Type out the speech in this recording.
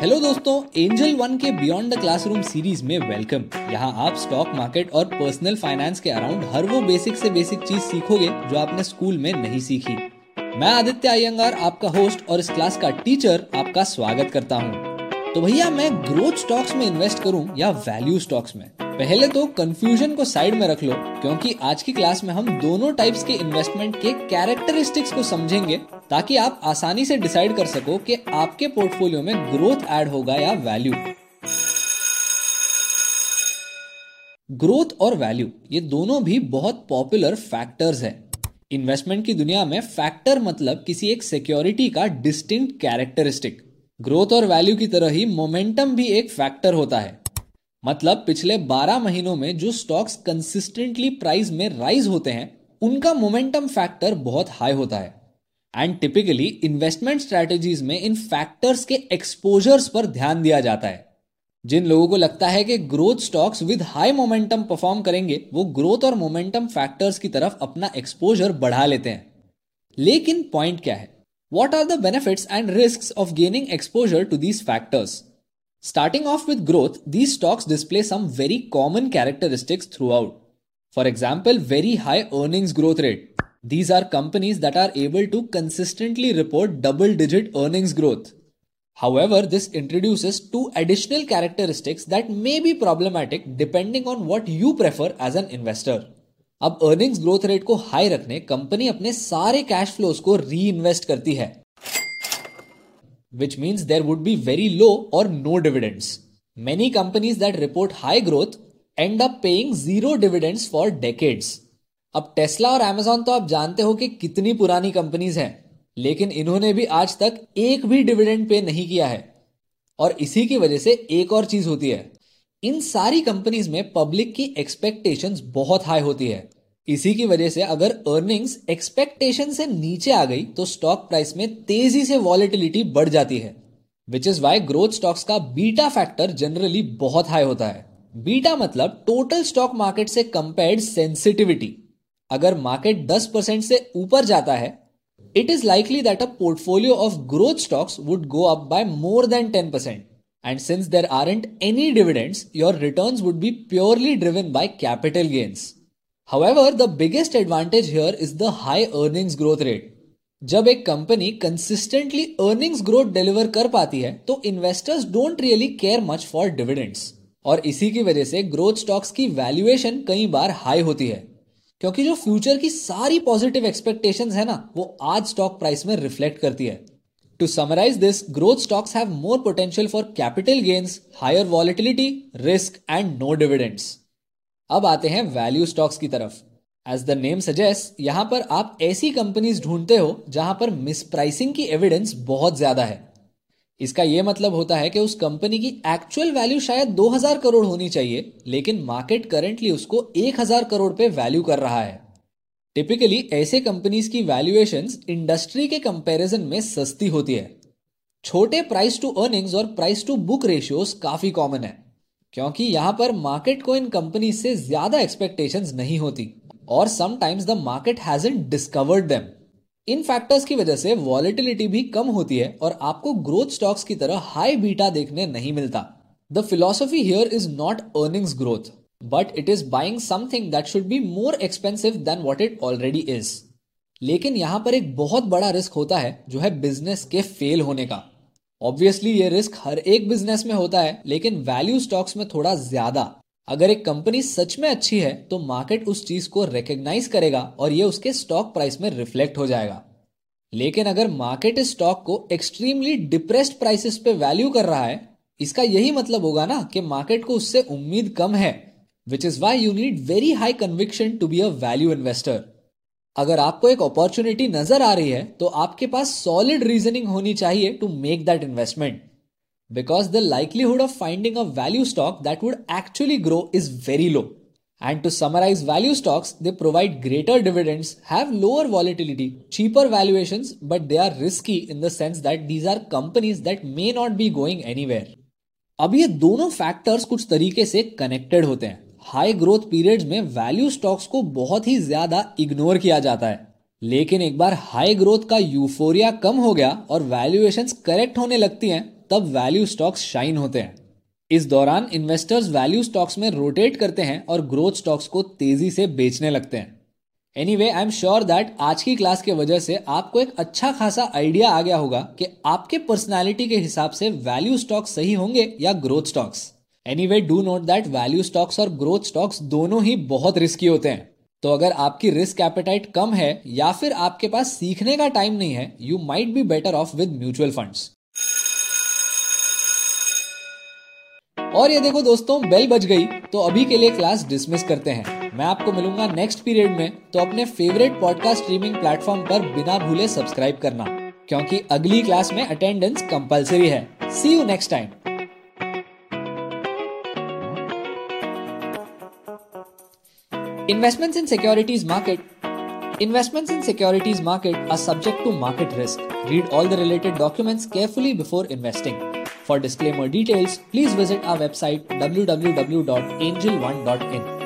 Hello दोस्तों Angel one के beyond the classroom series में वेलकम यहाँ आप स्टॉक मार्केट और पर्सनल फाइनेंस के अराउंड हर वो बेसिक से बेसिक चीज़ सीखोगे जो आपने स्कूल में नहीं सीखी। मैं आदित्य अयंगार आपका होस्ट और इस क्लास का टीचर आपका स्वागत करता हूँ। तो भैया, मैं ग्रोथ स्टॉक्स में इन्वेस्ट करूँ या वैल्यू स्टॉक्स में? पहले तो कंफ्यूजन को साइड में रख लो, क्योंकि आज की क्लास में हम दोनों टाइप्स के इन्वेस्टमेंट के कैरेक्टरिस्टिक्स को समझेंगे, ताकि आप आसानी से डिसाइड कर सको कि आपके पोर्टफोलियो में ग्रोथ ऐड होगा या वैल्यू ग्रोथ और वैल्यू ये दोनों भी बहुत पॉपुलर फैक्टर्स हैं। इन्वेस्टमेंट की दुनिया में फैक्टर मतलब किसी एक सिक्योरिटी का डिस्टिंक्ट कैरेक्टरिस्टिक ग्रोथ और वैल्यू की तरह ही मोमेंटम भी एक फैक्टर होता है। मतलब पिछले 12 महीनों में जो स्टॉक्स कंसिस्टेंटली प्राइस में राइज होते हैं, उनका मोमेंटम फैक्टर बहुत हाई होता है। एंड टिपिकली इन्वेस्टमेंट स्ट्रेटेजीज में इन फैक्टर्स के एक्सपोजर्स पर ध्यान दिया जाता है। जिन लोगों को लगता है कि growth stocks with high momentum perform करेंगे, वो ग्रोथ और मोमेंटम फैक्टर्स की तरफ़ अपना एक्सपोजर बढ़ा लेते हैं। लेकिन पॉइंट क्या है? What are the benefits and risk of gaining exposure to these factors Starting off with growth, these stocks display some very common characteristics throughout. For example, very high earnings growth rate. These are companies that are able to consistently report double digit earnings growth. However, this introduces two additional characteristics that may be problematic depending on what you prefer as an investor. अब earnings growth rate को high रखने company अपने सारे cash flows को री invest करती है which means there would be very low or no dividends. Many companies that report high growth end up paying zero dividends for decades. अब Tesla और एमेजॉन तो आप जानते हो कि कितनी पुरानी कंपनीज़ हैं लेकिन इन्होंने भी आज तक एक भी डिविडेंड पे नहीं किया है और इसी की वजह से एक और चीज़ होती है इन सारी कंपनीज़ में पब्लिक की एक्सपेक्टेशंस बहुत हाई होती है इसी की वजह से अगर अर्निंग्स एक्सपेक्टेशन से नीचे आ गई तो स्टॉक प्राइस में तेज़ी से वॉलिटिलिटी बढ़ जाती है which is why growth stocks का बीटा फैक्टर जनरली बहुत हाई होता है। बीटा मतलब टोटल स्टॉक मार्केट से कंपेयर्ड सेंसिटिविटी अगर मार्केट 10 परसेंट से ऊपर जाता है it is likely that a portfolio of growth stocks would go up by more than 10 percent and since there are any dividends your returns would be purely driven by capital gains However, the biggest advantage here is the high earnings growth rate. जब एक company consistently earnings growth deliver कर पाती है तो investors don't really care much for dividends और इसी की वजह से ग्रोथ स्टॉक्स की वैल्यूएशन कई बार हाई होती है। क्योंकि जो फ्यूचर की सारी पॉजिटिव एक्सपेक्टेशंस है ना वो आज स्टॉक प्राइस में रिफ्लेक्ट करती है। To summarise this growth stocks have more potential for capital gains higher volatility risk and no dividends अब आते हैं वैल्यू स्टॉक्स की तरफ़. एज द नेम सजेस्ट यहाँ पर आप ऐसी कंपनीज़ ढूंढते हो जहाँ पर मिसप्राइसिंग की एविडेंस बहुत ज़्यादा है. इसका यह मतलब होता है कि उस कंपनी की एक्चुअल वैल्यू शायद 2000 करोड़ होनी चाहिए, लेकिन मार्केट करेंटली उसको 1000 करोड़ पे वैल्यू कर रहा है. टिपिकली ऐसे कंपनीज़ की वैल्यूएशन इंडस्ट्री के कंपैरिजन में सस्ती होती है. छोटे प्राइस टू अर्निंग्स और प्राइस टू बुक रेशियोज काफ़ी कॉमन है. क्योंकि यहाँ पर मार्केट को इन कंपनी से ज़्यादा एक्सपेक्टेशंस नहीं होती और sometimes the market hasn't discovered them in factors की वजह से वॉलिटिलिटी भी कम होती है और आपको ग्रोथ स्टॉक्स की तरह हाई बीटा देखने नहीं मिलता. The philosophy here is not earnings growth but it is buying something that should be more expensive than what it already is लेकिन यहाँ पर एक बहुत बड़ा रिस्क होता है, जो है बिज़नेस के फेल होने का. ऑब्वियसली ये रिस्क हर एक बिज़नेस में होता है, लेकिन वैल्यू स्टॉक्स में थोड़ा ज़्यादा। अगर एक कंपनी सच में अच्छी है तो मार्केट उस चीज़ को रिकग्नाइज करेगा और ये उसके स्टॉक प्राइस में रिफ्लेक्ट हो जाएगा। लेकिन अगर मार्केट इस स्टॉक को एक्सट्रीमली डिप्रेस्ड प्राइसेस पे वैल्यू कर रहा है, इसका यही मतलब होगा ना कि मार्केट को उससे उम्मीद कम है which is why you need very high conviction to be a value investor अगर आपको एक अपॉर्चुनिटी नज़र आ रही है तो आपके पास सॉलिड रीजनिंग होनी चाहिए to make that investment because the likelihood of finding a value stock that would actually grow is very low and to summarise value stocks they provide greater dividends have lower volatility cheaper valuation but they are risky in the sense that these are companies that may not be going any अब ये दोनों factors कुछ तरीके से connected होते हैं। High growth periods में value stocks को बहुत ही ज़्यादा इग्नोर किया जाता है। लेकिन एक बार हाई ग्रोथ का यूफोरिया कम हो गया और वैल्यूएशन करेक्ट होने लगती हैं, तब वैल्यू स्टॉक्स शाइन होते हैं। इस दौरान इन्वेस्टर्स वैल्यू स्टॉक्स में रोटेट करते हैं और ग्रोथ स्टॉक्स को तेज़ी से बेचने लगते हैं। Anyway I am sure that आज की क्लास के वजह से आपको एक अच्छा खासा आइडिया आ गया होगा कि आपके पर्सनैलिटी के हिसाब से वैल्यू स्टॉक्स सही होंगे या growth stocks anyway do note that value stocks और ग्रोथ स्टॉक्स दोनों ही बहुत रिस्की होते हैं। तो अगर आपकी रिस्क एपेटाइट कम है या फिर आपके पास सीखने का टाइम नहीं है you might be better off with mutual funds और ये देखो दोस्तों बेल बज गई तो अभी के लिए क्लास डिसमिस करते हैं। मैं आपको मिलूँगा नेक्स्ट पीरियड में तो अपने फेवरेट पॉडकास्ट स्ट्रीमिंग प्लेटफॉर्म पर बिना भूले सब्सक्राइब करना, क्योंकि अगली क्लास में अटेंडेंस कंपलसरी है। See you next time Investments in securities market. Investments in securities market are subject to market risk. Read all the related documents carefully before investing. For disclaimer details, please visit our website www.angel1.in.